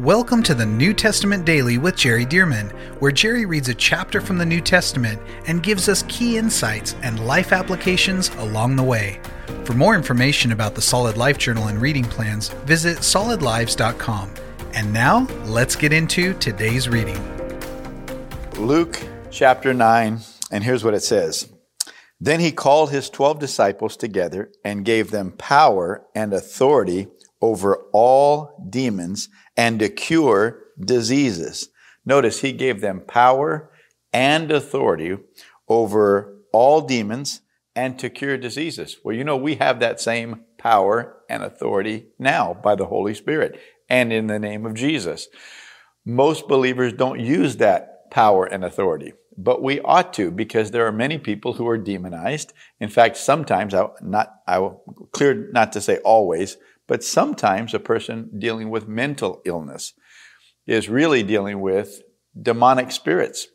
Welcome to the New Testament Daily with Jerry Dirmann, where Jerry reads a chapter from the New Testament and gives us key insights and life applications along the way. For more information about the Solid Life Journal and reading plans, visit solidlives.com. And now, let's get into today's reading. Luke chapter 9, and here's what it says. Then he called his twelve disciples together and gave them power and authority over all demons and to cure diseases. Notice he gave them power and authority over all demons and to cure diseases. Well, you know, we have that same power and authority now by the Holy Spirit and in the name of Jesus. Most believers don't use that power and authority, but we ought to because there are many people who are demonized. In fact, sometimes I not I will clear not to say always, but sometimes a person dealing with mental illness is really dealing with demonic spirits.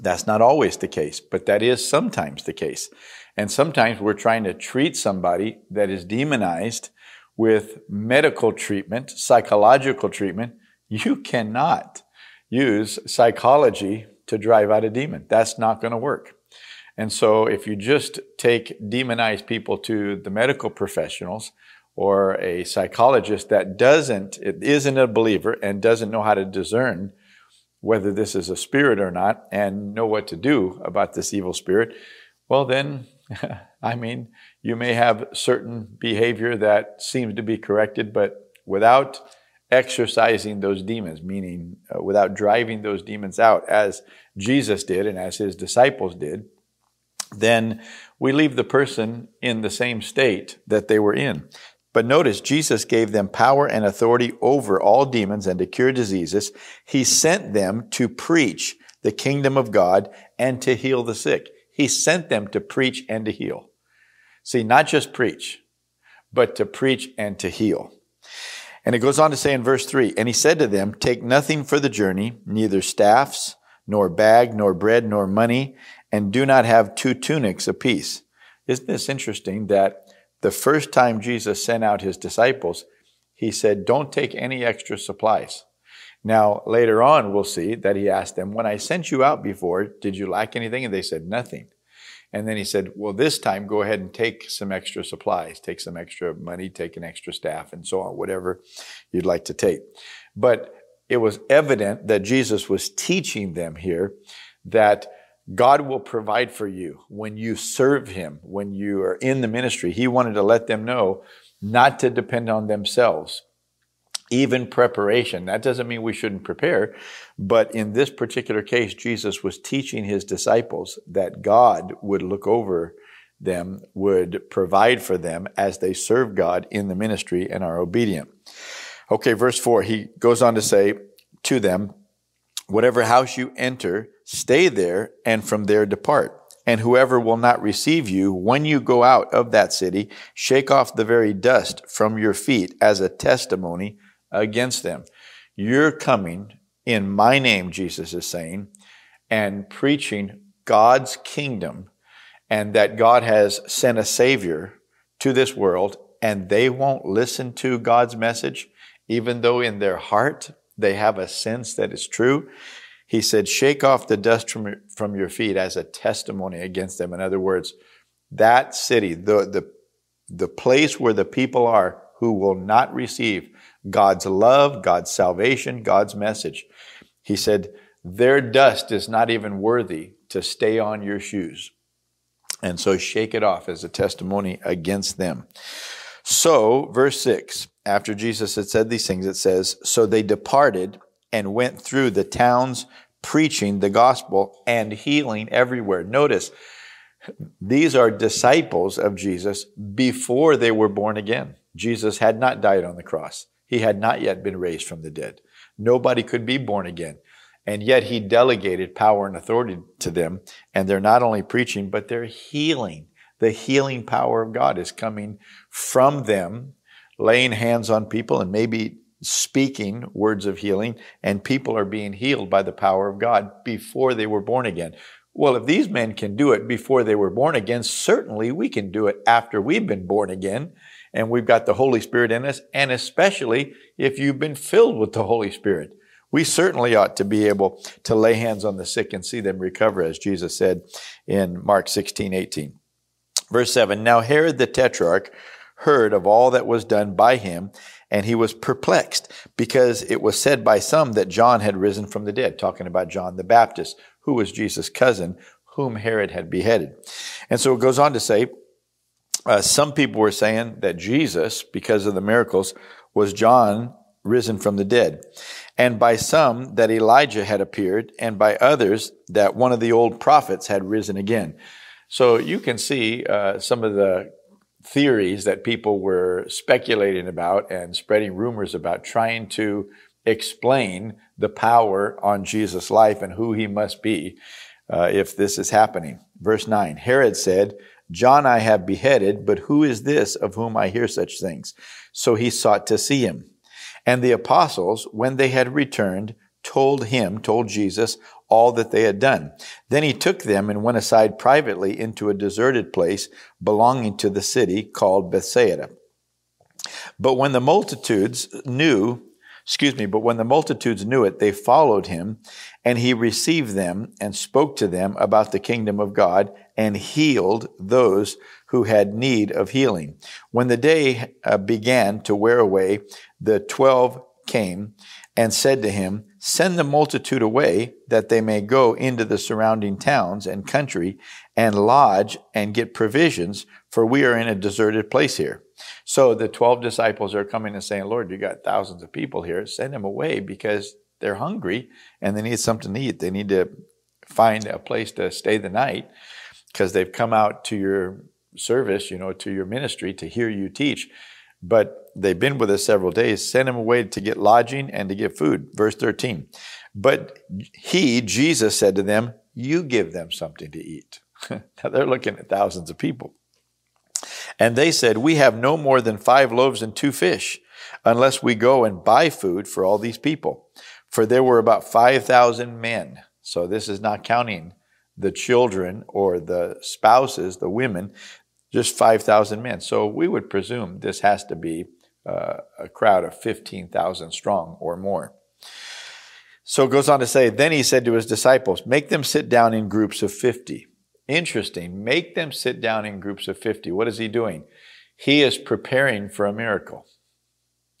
That's not always the case, but that is sometimes the case. And sometimes we're trying to treat somebody that is demonized with medical treatment, psychological treatment. You cannot use psychology to drive out a demon. That's not going to work. And so if you just take demonized people to the medical professionals, or a psychologist that doesn't, isn't a believer and doesn't know how to discern whether this is a spirit or not and know what to do about this evil spirit, well, then, I mean, you may have certain behavior that seems to be corrected, but without exorcising those demons, meaning uh, without driving those demons out, as Jesus did and as his disciples did, then we leave the person in the same state that they were in. But notice, Jesus gave them power and authority over all demons and to cure diseases. He sent them to preach the kingdom of God and to heal the sick. He sent them to preach and to heal. See, not just preach, but to preach and to heal. And it goes on to say in verse 3 And he said to them, Take nothing for the journey, neither staffs, nor bag, nor bread, nor money, and do not have two tunics apiece. Isn't this interesting that the first time Jesus sent out his disciples, he said, Don't take any extra supplies. Now, later on, we'll see that he asked them, When I sent you out before, did you lack anything? And they said, Nothing. And then he said, Well, this time go ahead and take some extra supplies, take some extra money, take an extra staff, and so on, whatever you'd like to take. But it was evident that Jesus was teaching them here that God will provide for you when you serve Him, when you are in the ministry. He wanted to let them know not to depend on themselves. Even preparation. That doesn't mean we shouldn't prepare, but in this particular case, Jesus was teaching His disciples that God would look over them, would provide for them as they serve God in the ministry and are obedient. Okay, verse 4, he goes on to say to them, Whatever house you enter, stay there, and from there depart. And whoever will not receive you, when you go out of that city, shake off the very dust from your feet as a testimony against them. You're coming in my name, Jesus is saying, and preaching God's kingdom and that God has sent a Savior to this world, and they won't listen to God's message, even though in their heart they have a sense that it's true. He said, Shake off the dust from, from your feet as a testimony against them. In other words, that city, the, the, the place where the people are who will not receive God's love, God's salvation, God's message. He said, Their dust is not even worthy to stay on your shoes. And so shake it off as a testimony against them. So, verse 6, after Jesus had said these things, it says, So they departed and went through the towns preaching the gospel and healing everywhere. Notice, these are disciples of Jesus before they were born again. Jesus had not died on the cross. He had not yet been raised from the dead. Nobody could be born again. And yet he delegated power and authority to them. And they're not only preaching, but they're healing the healing power of God is coming from them, laying hands on people and maybe speaking words of healing, and people are being healed by the power of God before they were born again. Well, if these men can do it before they were born again, certainly we can do it after we've been born again and we've got the Holy Spirit in us, and especially if you've been filled with the Holy Spirit. We certainly ought to be able to lay hands on the sick and see them recover, as Jesus said in Mark 16, 18. Verse 7 Now Herod the Tetrarch heard of all that was done by him, and he was perplexed, because it was said by some that John had risen from the dead, talking about John the Baptist, who was Jesus' cousin, whom Herod had beheaded. And so it goes on to say, uh, some people were saying that Jesus, because of the miracles, was John risen from the dead. And by some that Elijah had appeared, and by others that one of the old prophets had risen again. So you can see uh, some of the theories that people were speculating about and spreading rumors about, trying to explain the power on Jesus' life and who he must be uh, if this is happening. Verse 9 Herod said, John I have beheaded, but who is this of whom I hear such things? So he sought to see him. And the apostles, when they had returned, told him, told Jesus, all that they had done. Then he took them and went aside privately into a deserted place belonging to the city called Bethsaida. But when the multitudes knew, excuse me, but when the multitudes knew it, they followed him, and he received them and spoke to them about the kingdom of God and healed those who had need of healing. When the day uh, began to wear away, the twelve came and said to him, Send the multitude away that they may go into the surrounding towns and country and lodge and get provisions, for we are in a deserted place here. So the 12 disciples are coming and saying, Lord, you got thousands of people here. Send them away because they're hungry and they need something to eat. They need to find a place to stay the night because they've come out to your service, you know, to your ministry to hear you teach. But they've been with us several days. Send them away to get lodging and to get food. Verse 13. But he, Jesus, said to them, You give them something to eat. now they're looking at thousands of people. And they said, We have no more than five loaves and two fish, unless we go and buy food for all these people. For there were about 5,000 men. So this is not counting the children or the spouses, the women just 5,000 men. So we would presume this has to be uh, a crowd of 15,000 strong or more. So it goes on to say, then he said to his disciples, make them sit down in groups of 50. Interesting. Make them sit down in groups of 50. What is he doing? He is preparing for a miracle.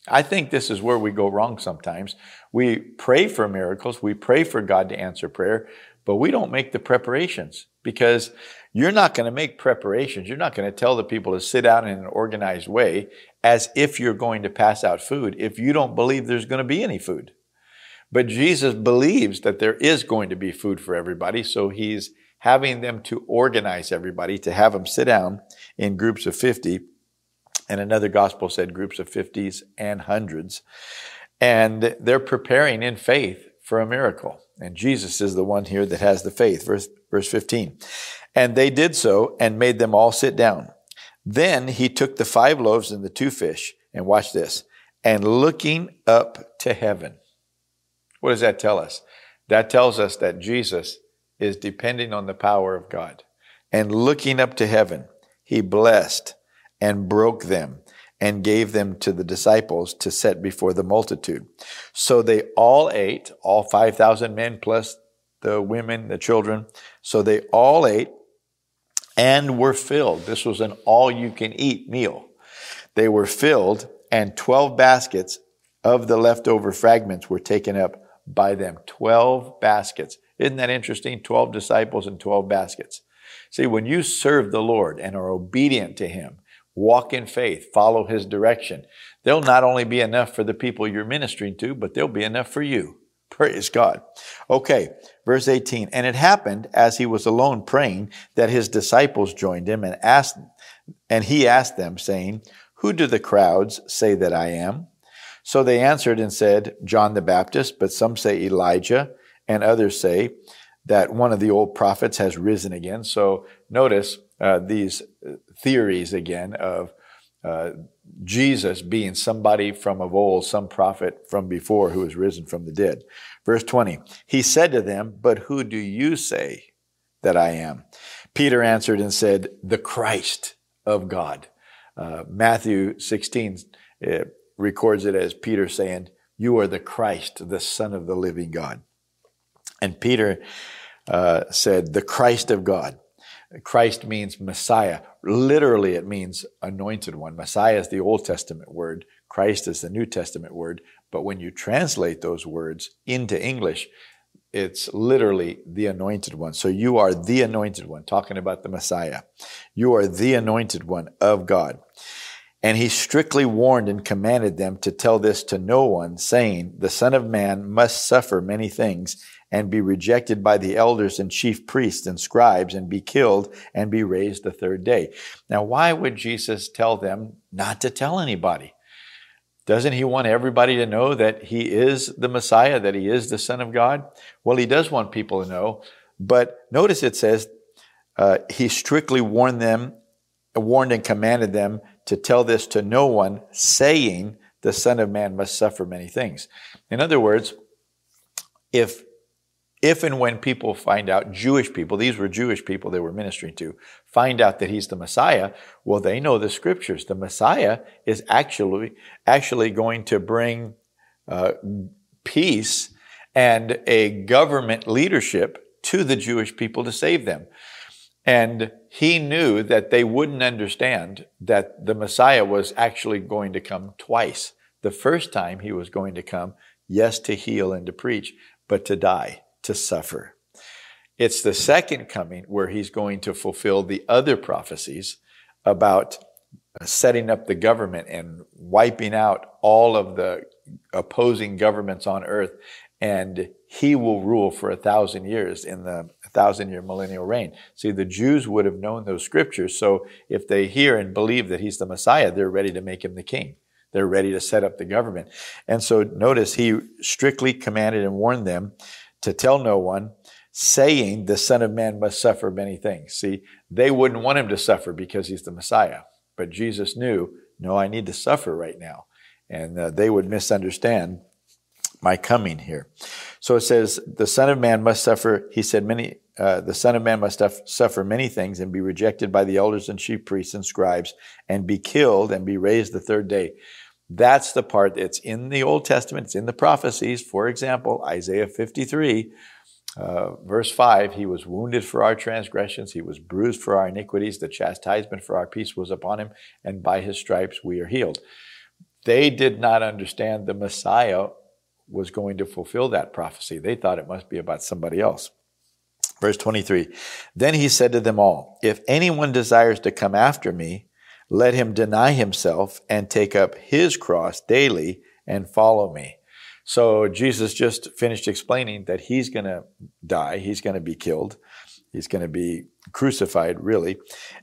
I think this is where we go wrong sometimes. We pray for miracles. We pray for God to answer prayer, but we don't make the preparations because you're not going to make preparations. You're not going to tell the people to sit down in an organized way as if you're going to pass out food if you don't believe there's going to be any food. But Jesus believes that there is going to be food for everybody, so he's having them to organize everybody, to have them sit down in groups of 50. And another gospel said groups of 50s and hundreds. And they're preparing in faith for a miracle. And Jesus is the one here that has the faith. Verse, verse 15. And they did so and made them all sit down. Then he took the five loaves and the two fish, and watch this, and looking up to heaven. What does that tell us? That tells us that Jesus is depending on the power of God. And looking up to heaven, he blessed and broke them and gave them to the disciples to set before the multitude. So they all ate, all 5,000 men plus the women, the children. So they all ate and were filled. This was an all you can eat meal. They were filled, and 12 baskets of the leftover fragments were taken up by them. 12 baskets. Isn't that interesting? 12 disciples and 12 baskets. See, when you serve the Lord and are obedient to Him, walk in faith, follow His direction, there'll not only be enough for the people you're ministering to, but there'll be enough for you. Praise God. Okay, verse 18. And it happened as he was alone praying that his disciples joined him and asked, and he asked them, saying, Who do the crowds say that I am? So they answered and said, John the Baptist, but some say Elijah, and others say that one of the old prophets has risen again. So notice uh, these theories again of uh, Jesus being somebody from of old, some prophet from before who was risen from the dead. Verse 20, he said to them, But who do you say that I am? Peter answered and said, The Christ of God. Uh, Matthew 16 uh, records it as Peter saying, You are the Christ, the Son of the living God. And Peter uh, said, The Christ of God. Christ means Messiah. Literally, it means anointed one. Messiah is the Old Testament word. Christ is the New Testament word. But when you translate those words into English, it's literally the anointed one. So you are the anointed one, talking about the Messiah. You are the anointed one of God. And he strictly warned and commanded them to tell this to no one, saying, The Son of Man must suffer many things and be rejected by the elders and chief priests and scribes and be killed and be raised the third day. Now, why would Jesus tell them not to tell anybody? Doesn't he want everybody to know that he is the Messiah, that he is the Son of God? Well, he does want people to know. But notice it says, uh, he strictly warned them, warned and commanded them to tell this to no one, saying, the Son of Man must suffer many things. In other words, if if and when people find out, Jewish people, these were Jewish people they were ministering to, find out that he's the Messiah, well, they know the scriptures. The Messiah is actually, actually going to bring uh, peace and a government leadership to the Jewish people to save them. And he knew that they wouldn't understand that the Messiah was actually going to come twice. The first time he was going to come, yes, to heal and to preach, but to die to suffer. It's the second coming where he's going to fulfill the other prophecies about uh, setting up the government and wiping out all of the opposing governments on earth. And he will rule for a thousand years in the thousand year millennial reign. See, the Jews would have known those scriptures. So if they hear and believe that he's the Messiah, they're ready to make him the king. They're ready to set up the government. And so notice he strictly commanded and warned them to tell no one, saying the Son of Man must suffer many things. See, they wouldn't want him to suffer because he's the Messiah. But Jesus knew, no, I need to suffer right now. And uh, they would misunderstand my coming here. So it says, the Son of Man must suffer, he said, many, uh, the Son of Man must suffer many things and be rejected by the elders and chief priests and scribes and be killed and be raised the third day. That's the part that's in the Old Testament, it's in the prophecies. For example, Isaiah 53, uh, verse 5 He was wounded for our transgressions, He was bruised for our iniquities, the chastisement for our peace was upon Him, and by His stripes we are healed. They did not understand the Messiah was going to fulfill that prophecy. They thought it must be about somebody else. Verse 23 Then He said to them all, If anyone desires to come after me, let him deny himself and take up his cross daily and follow me. So Jesus just finished explaining that he's going to die, he's going to be killed, he's going to be crucified, really.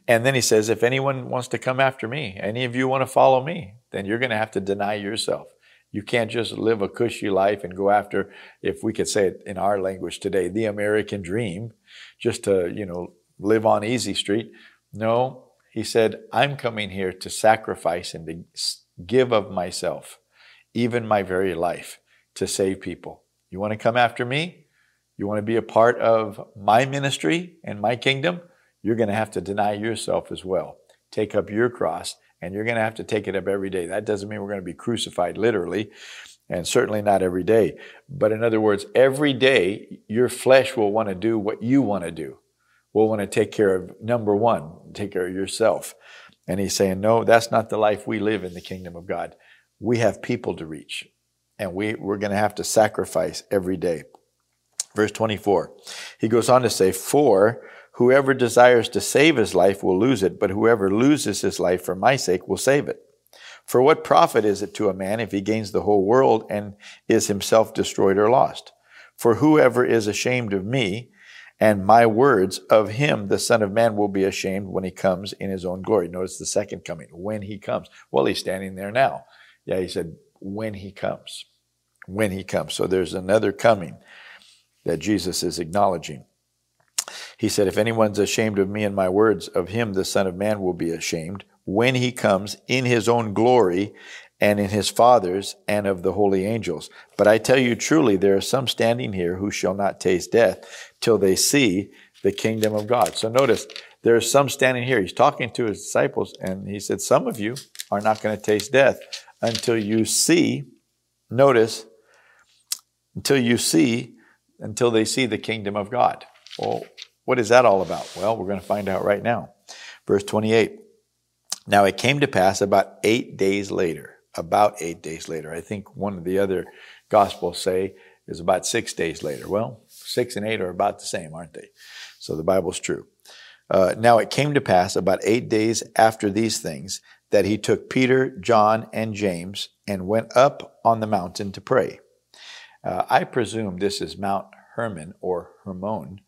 And then he says, if anyone wants to come after me, any of you want to follow me, then you're going to have to deny yourself. You can't just live a cushy life and go after, if we could say it in our language today, the American dream, just to, you know, live on easy street. No, he said, I'm coming here to sacrifice and to give of myself, even my very life, to save people. You want to come after me? You want to be a part of my ministry and my kingdom? You're going to have to deny yourself as well. Take up your cross, and you're going to have to take it up every day. That doesn't mean we're going to be crucified literally, and certainly not every day. But in other words, every day your flesh will want to do what you want to do will want to take care of number one, take care of yourself. And he's saying, no, that's not the life we live in the kingdom of God. We have people to reach, and we, we're going to have to sacrifice every day. Verse 24, he goes on to say, For whoever desires to save his life will lose it, but whoever loses his life for my sake will save it. For what profit is it to a man if he gains the whole world and is himself destroyed or lost? For whoever is ashamed of me and my words of him, the Son of Man, will be ashamed when he comes in his own glory. Notice the second coming, when he comes. Well, he's standing there now. Yeah, he said, when he comes. When he comes. So there's another coming that Jesus is acknowledging. He said, If anyone's ashamed of me and my words, of him the Son of Man will be ashamed when he comes in his own glory and in his Father's and of the holy angels. But I tell you truly, there are some standing here who shall not taste death till they see the kingdom of God. So notice, there's some standing here. He's talking to his disciples, and he said, Some of you are not going to taste death until you see, notice, until you see, until they see the kingdom of God. Well, what is that all about? Well, we're going to find out right now. Verse 28. Now it came to pass about eight days later, about eight days later. I think one of the other gospels say is about six days later. Well, six and eight are about the same, aren't they? So the Bible's true. Uh, now it came to pass about eight days after these things that he took Peter, John, and James and went up on the mountain to pray. Uh, I presume this is Mount Hermon or Hermon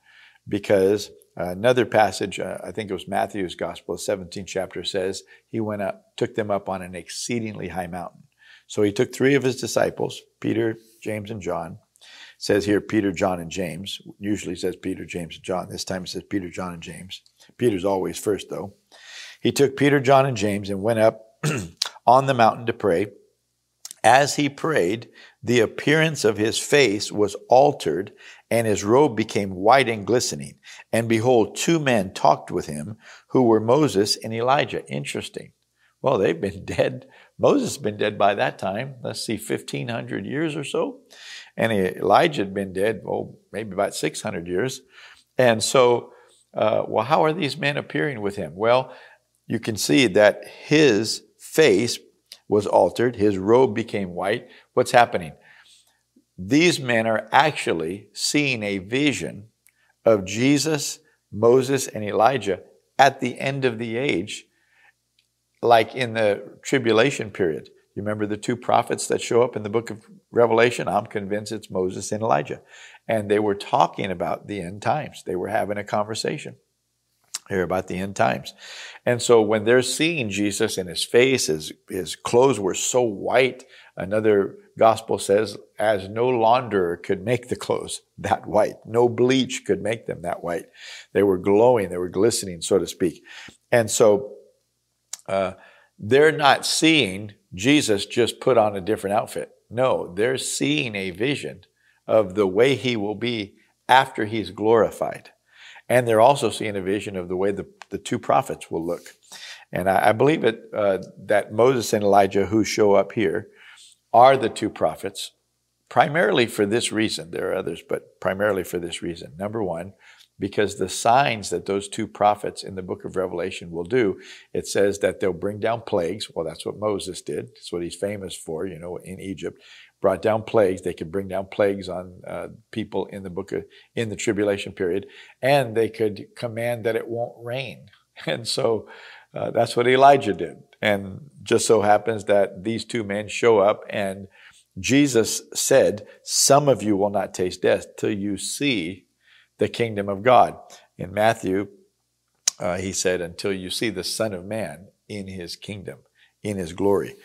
because another passage, uh, I think it was Matthew's Gospel, 17th chapter, says he went up, took them up on an exceedingly high mountain. So he took three of his disciples, Peter, James, and John. It says here Peter, John, and James. Usually says Peter, James, and John. This time it says Peter, John, and James. Peter's always first, though. He took Peter, John, and James and went up on the mountain to pray. As he prayed, the appearance of his face was altered, and his robe became white and glistening. And behold, two men talked with him, who were Moses and Elijah. Interesting. Well, they've been dead. Moses had been dead by that time. Let's see, 1,500 years or so. And Elijah had been dead, oh, maybe about 600 years. And so, uh, well, how are these men appearing with him? Well, you can see that his face was altered, his robe became white. What's happening? These men are actually seeing a vision of Jesus, Moses, and Elijah at the end of the age, like in the tribulation period. You remember the two prophets that show up in the book of Revelation? I'm convinced it's Moses and Elijah. And they were talking about the end times. They were having a conversation here about the end times. And so when they're seeing Jesus in his face, his, his clothes were so white. Another gospel says, as no launderer could make the clothes that white. No bleach could make them that white. They were glowing, they were glistening, so to speak. And so, uh, they're not seeing Jesus just put on a different outfit. No, they're seeing a vision of the way he will be after he's glorified. And they're also seeing a vision of the way the, the two prophets will look. And I, I believe it, uh, that Moses and Elijah, who show up here, are the two prophets, primarily for this reason. There are others, but primarily for this reason. Number one, because the signs that those two prophets in the book of Revelation will do, it says that they'll bring down plagues. Well, that's what Moses did. That's what he's famous for, you know, in Egypt. Brought down plagues. They could bring down plagues on uh, people in the book of, in the tribulation period, and they could command that it won't rain. And so uh, that's what Elijah did. And just so happens that these two men show up, and Jesus said, Some of you will not taste death till you see the kingdom of God. In Matthew, uh, he said, Until you see the Son of Man in his kingdom, in his glory.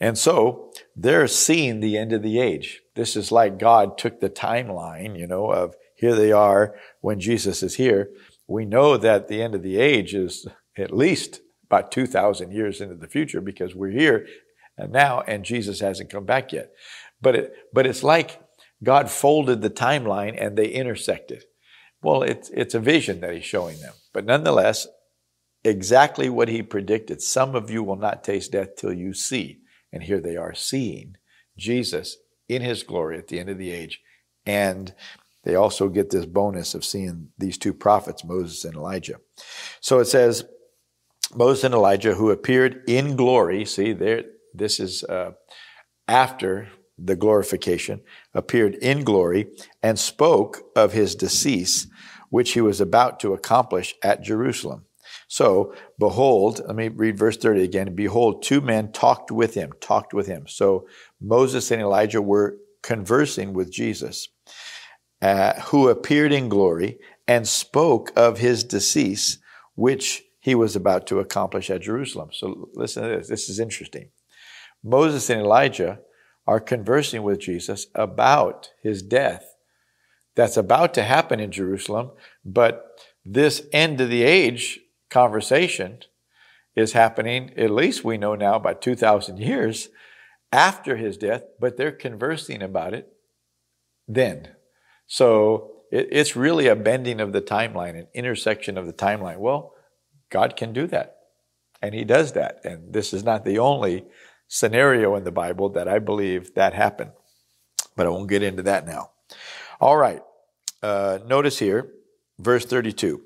And so they're seeing the end of the age. This is like God took the timeline, you know, of here they are when Jesus is here. We know that the end of the age is at least about 2,000 years into the future because we're here now and Jesus hasn't come back yet. But, it, but it's like God folded the timeline and they intersected. Well, it's, it's a vision that he's showing them. But nonetheless, exactly what he predicted. Some of you will not taste death till you see. And here they are seeing Jesus in his glory at the end of the age. And they also get this bonus of seeing these two prophets, Moses and Elijah. So it says, Moses and Elijah, who appeared in glory, see, there, this is uh, after the glorification, appeared in glory and spoke of his decease, which he was about to accomplish at Jerusalem. So, behold, let me read verse 30 again. Behold, two men talked with him, talked with him. So, Moses and Elijah were conversing with Jesus, uh, who appeared in glory and spoke of his decease, which he was about to accomplish at Jerusalem. So listen to this. This is interesting. Moses and Elijah are conversing with Jesus about his death that's about to happen in Jerusalem, but this end of the age conversation is happening, at least we know now, by 2,000 years after his death, but they're conversing about it then. So it, it's really a bending of the timeline, an intersection of the timeline. Well, God can do that. And he does that. And this is not the only scenario in the Bible that I believe that happened. But I won't get into that now. All right. Uh, notice here, verse 32.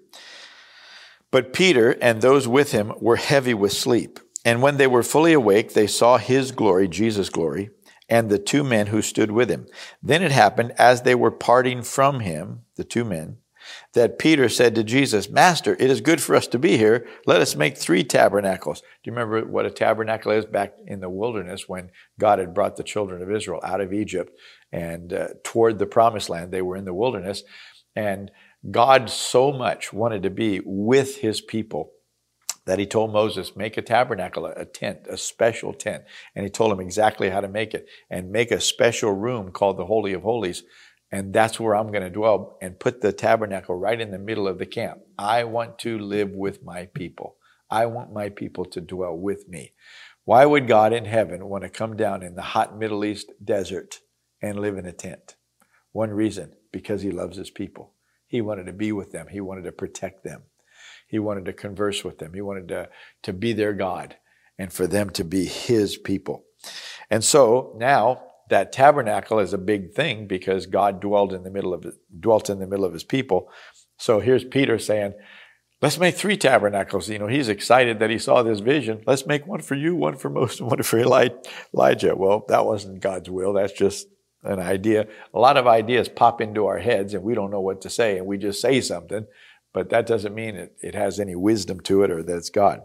But Peter and those with him were heavy with sleep. And when they were fully awake, they saw his glory, Jesus' glory, and the two men who stood with him. Then it happened, as they were parting from him, the two men, that Peter said to Jesus, Master, it is good for us to be here. Let us make three tabernacles. Do you remember what a tabernacle is back in the wilderness when God had brought the children of Israel out of Egypt and uh, toward the promised land? They were in the wilderness. And God so much wanted to be with his people that he told Moses, make a tabernacle, a tent, a special tent. And he told him exactly how to make it and make a special room called the Holy of Holies and that's where I'm going to dwell and put the tabernacle right in the middle of the camp. I want to live with my people. I want my people to dwell with me. Why would God in heaven want to come down in the hot Middle East desert and live in a tent? One reason, because he loves his people. He wanted to be with them. He wanted to protect them. He wanted to converse with them. He wanted to, to be their God and for them to be his people. And so now that tabernacle is a big thing because God dwelled in the middle of dwelt in the middle of his people. So here's Peter saying, Let's make three tabernacles. You know, he's excited that he saw this vision. Let's make one for you, one for Moses, one for Elijah. Well, that wasn't God's will. That's just an idea. A lot of ideas pop into our heads and we don't know what to say and we just say something but that doesn't mean it, it has any wisdom to it or that it's God.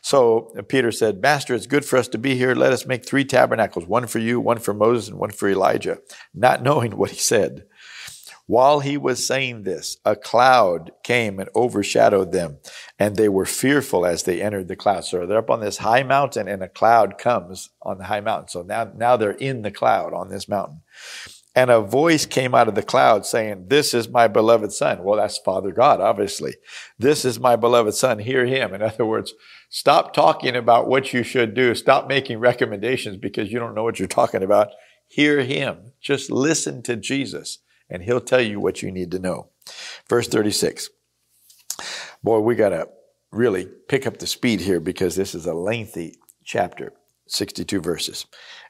So Peter said, Master, it's good for us to be here. Let us make three tabernacles, one for you, one for Moses, and one for Elijah, not knowing what he said. While he was saying this, a cloud came and overshadowed them, and they were fearful as they entered the cloud. So they're up on this high mountain, and a cloud comes on the high mountain. So now, now they're in the cloud on this mountain. And a voice came out of the cloud saying, This is my beloved son. Well, that's Father God, obviously. This is my beloved son. Hear him. In other words, stop talking about what you should do. Stop making recommendations because you don't know what you're talking about. Hear him. Just listen to Jesus and he'll tell you what you need to know. Verse 36. Boy, we got to really pick up the speed here because this is a lengthy chapter, 62 verses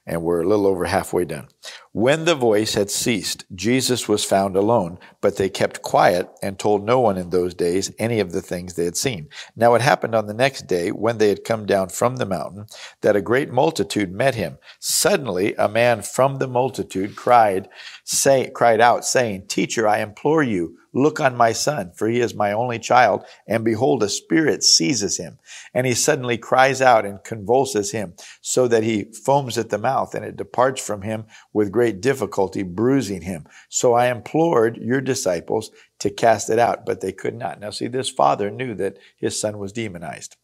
and we're a little over halfway done. When the voice had ceased, Jesus was found alone, but they kept quiet and told no one in those days any of the things they had seen. Now it happened on the next day, when they had come down from the mountain, that a great multitude met him. Suddenly a man from the multitude cried, say, cried out, saying, Teacher, I implore you, Look on my son, for he is my only child. And behold, a spirit seizes him. And he suddenly cries out and convulses him, so that he foams at the mouth, and it departs from him with great difficulty, bruising him. So I implored your disciples to cast it out, but they could not. Now, see, this father knew that his son was demonized.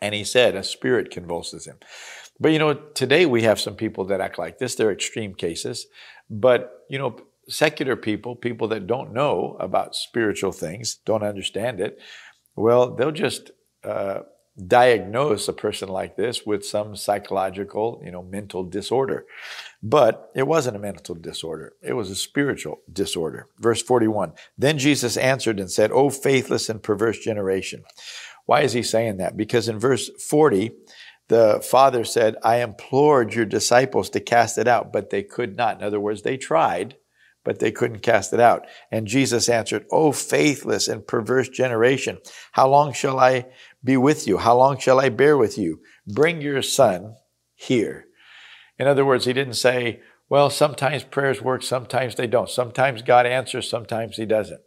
And he said, A spirit convulses him. But you know, today we have some people that act like this. They're extreme cases. But, you know, secular people, people that don't know about spiritual things, don't understand it, well, they'll just uh, diagnose a person like this with some psychological, you know, mental disorder. But it wasn't a mental disorder. It was a spiritual disorder. Verse 41. Then Jesus answered and said, O faithless and perverse generation. Why is he saying that? Because in verse 40, the father said, I implored your disciples to cast it out, but they could not. In other words, they tried, but they couldn't cast it out. And Jesus answered, O faithless and perverse generation, how long shall I be with you? How long shall I bear with you? Bring your son here. In other words, he didn't say, well, sometimes prayers work, sometimes they don't. Sometimes God answers, sometimes he doesn't.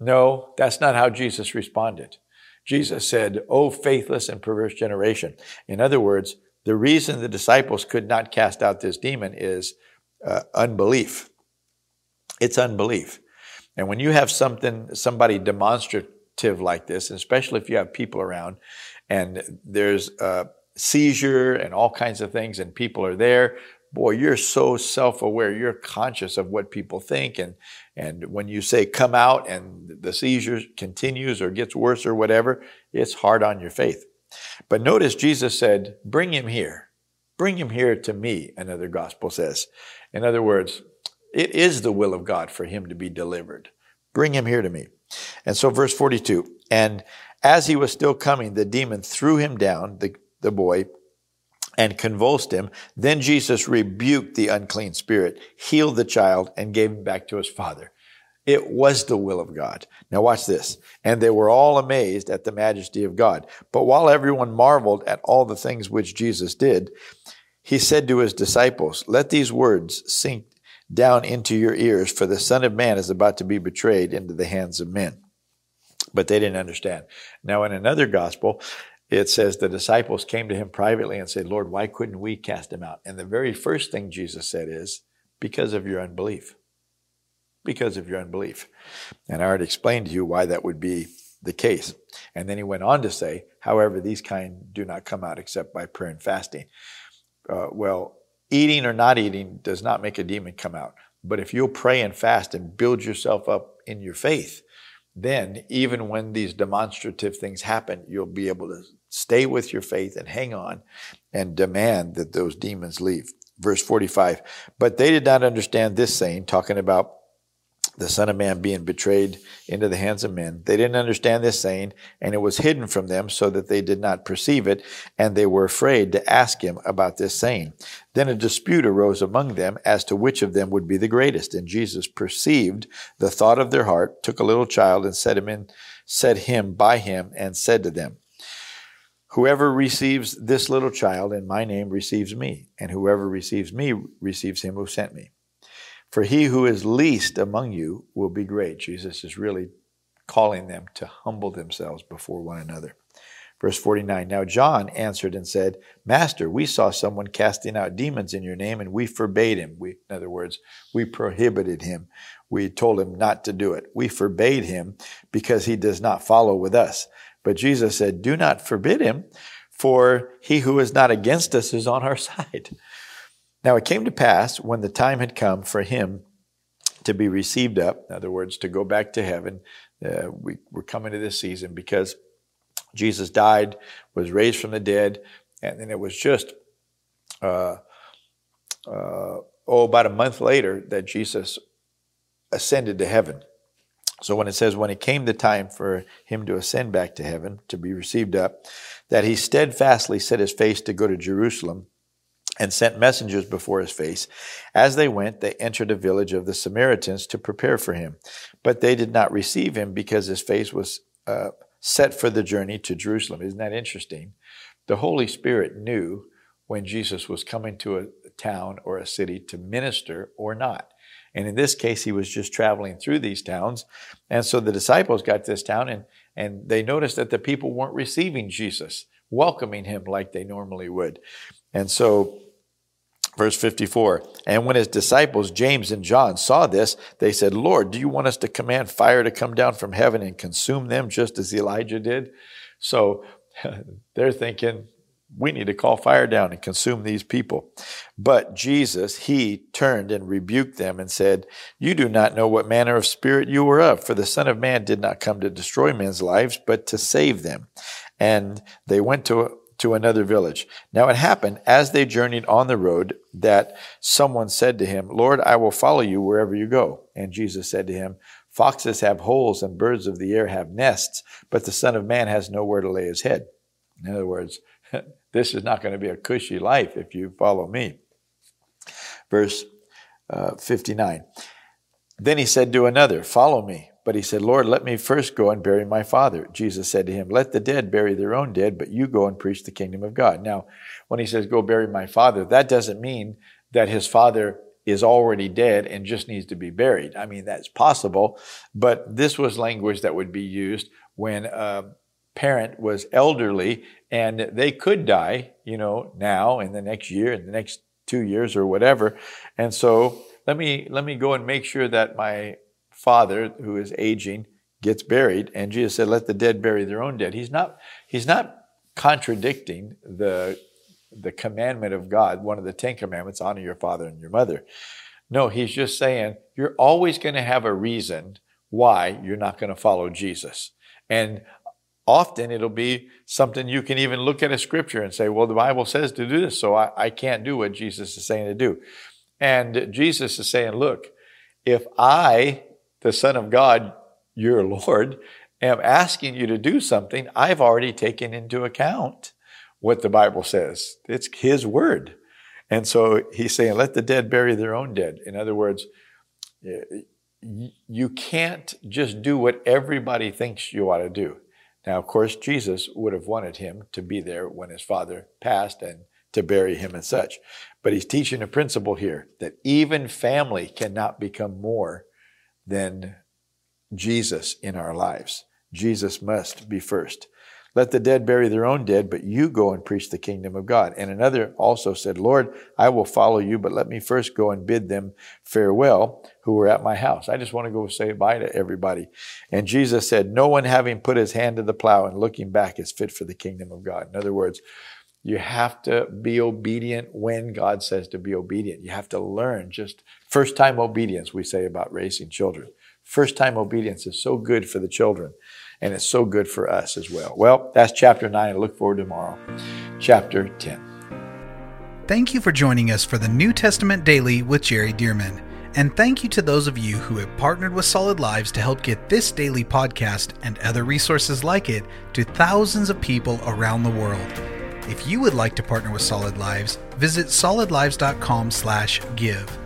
No, that's not how Jesus responded. Jesus said, O faithless and perverse generation. In other words, the reason the disciples could not cast out this demon is uh, unbelief. It's unbelief. And when you have something, somebody like this, especially if you have people around and there's a seizure and all kinds of things and people are there, boy, you're so self-aware. You're conscious of what people think. And, and when you say come out and the seizure continues or gets worse or whatever, it's hard on your faith. But notice Jesus said, bring him here. Bring him here to me, another gospel says. In other words, it is the will of God for him to be delivered. Bring him here to me. And so verse 42, and As he was still coming, the demon threw him down, the, the boy, and convulsed him. Then Jesus rebuked the unclean spirit, healed the child, and gave him back to his father. It was the will of God. Now watch this. And they were all amazed at the majesty of God. But while everyone marveled at all the things which Jesus did, he said to his disciples, Let these words sink down into your ears, for the Son of Man is about to be betrayed into the hands of men. But they didn't understand. Now, in another gospel, it says the disciples came to him privately and said, Lord, why couldn't we cast him out? And the very first thing Jesus said is, Because of your unbelief because of your unbelief. And I already explained to you why that would be the case. And then he went on to say, however, these kind do not come out except by prayer and fasting. Uh, well, eating or not eating does not make a demon come out. But if you'll pray and fast and build yourself up in your faith, then even when these demonstrative things happen, you'll be able to stay with your faith and hang on and demand that those demons leave. Verse 45, but they did not understand this saying, talking about the Son of Man being betrayed into the hands of men. They didn't understand this saying, and it was hidden from them so that they did not perceive it, and they were afraid to ask him about this saying. Then a dispute arose among them as to which of them would be the greatest. And Jesus perceived the thought of their heart, took a little child and set him in, set him by him, and said to them, Whoever receives this little child in my name receives me, and whoever receives me receives him who sent me. For he who is least among you will be great. Jesus is really calling them to humble themselves before one another. Verse 49 Now John answered and said, Master, we saw someone casting out demons in your name, and we forbade him. We, in other words, we prohibited him. We told him not to do it. We forbade him because he does not follow with us. But Jesus said, Do not forbid him, for he who is not against us is on our side. Now it came to pass when the time had come for him to be received up, in other words, to go back to heaven. Uh, we, we're coming to this season because Jesus died, was raised from the dead, and then it was just, uh, uh, oh, about a month later that Jesus ascended to heaven. So when it says, when it came the time for him to ascend back to heaven, to be received up, that he steadfastly set his face to go to Jerusalem and sent messengers before his face. As they went, they entered a village of the Samaritans to prepare for him. But they did not receive him because his face was uh, set for the journey to Jerusalem. Isn't that interesting? The Holy Spirit knew when Jesus was coming to a town or a city to minister or not. And in this case, he was just traveling through these towns. And so the disciples got to this town and, and they noticed that the people weren't receiving Jesus, welcoming him like they normally would. And so Verse 54 And when his disciples, James and John, saw this, they said, Lord, do you want us to command fire to come down from heaven and consume them just as Elijah did? So they're thinking, we need to call fire down and consume these people. But Jesus, he turned and rebuked them and said, You do not know what manner of spirit you were of, for the Son of Man did not come to destroy men's lives, but to save them. And they went to to another village. Now it happened as they journeyed on the road that someone said to him, Lord, I will follow you wherever you go. And Jesus said to him, Foxes have holes and birds of the air have nests, but the Son of Man has nowhere to lay his head. In other words, this is not going to be a cushy life if you follow me. Verse uh, 59. Then he said to another, Follow me. But he said, Lord, let me first go and bury my father. Jesus said to him, Let the dead bury their own dead, but you go and preach the kingdom of God. Now, when he says, Go bury my father, that doesn't mean that his father is already dead and just needs to be buried. I mean, that's possible, but this was language that would be used when a parent was elderly and they could die, you know, now in the next year, in the next two years or whatever. And so let me, let me go and make sure that my father who is aging gets buried, and Jesus said, "Let the dead bury their own dead." He's not he's not contradicting the the commandment of God, one of the Ten Commandments: honor your father and your mother. No, he's just saying you're always going to have a reason why you're not going to follow Jesus, and often it'll be something you can even look at a scripture and say, "Well, the Bible says to do this, so I, I can't do what Jesus is saying to do." And Jesus is saying, "Look." If I the Son of God, your Lord, am asking you to do something, I've already taken into account what the Bible says. It's His word. And so he's saying, let the dead bury their own dead. In other words, you can't just do what everybody thinks you ought to do. Now, of course, Jesus would have wanted him to be there when his father passed and to bury him and such. But he's teaching a principle here that even family cannot become more than Jesus in our lives. Jesus must be first. Let the dead bury their own dead, but you go and preach the kingdom of God. And another also said, Lord, I will follow you, but let me first go and bid them farewell who were at my house. I just want to go say bye to everybody. And Jesus said, No one having put his hand to the plow and looking back is fit for the kingdom of God. In other words, you have to be obedient when God says to be obedient. You have to learn just first time obedience, we say about raising children. First time obedience is so good for the children and it's so good for us as well. Well, that's chapter 9. I look forward to tomorrow. Chapter 10. Thank you for joining us for the New Testament Daily with Jerry Dirmann. And thank you to those of you who have partnered with Solid Lives to help get this daily podcast and other resources like it to thousands of people around the world. If you would like to partner with Solid Lives, visit solidlives.com/give.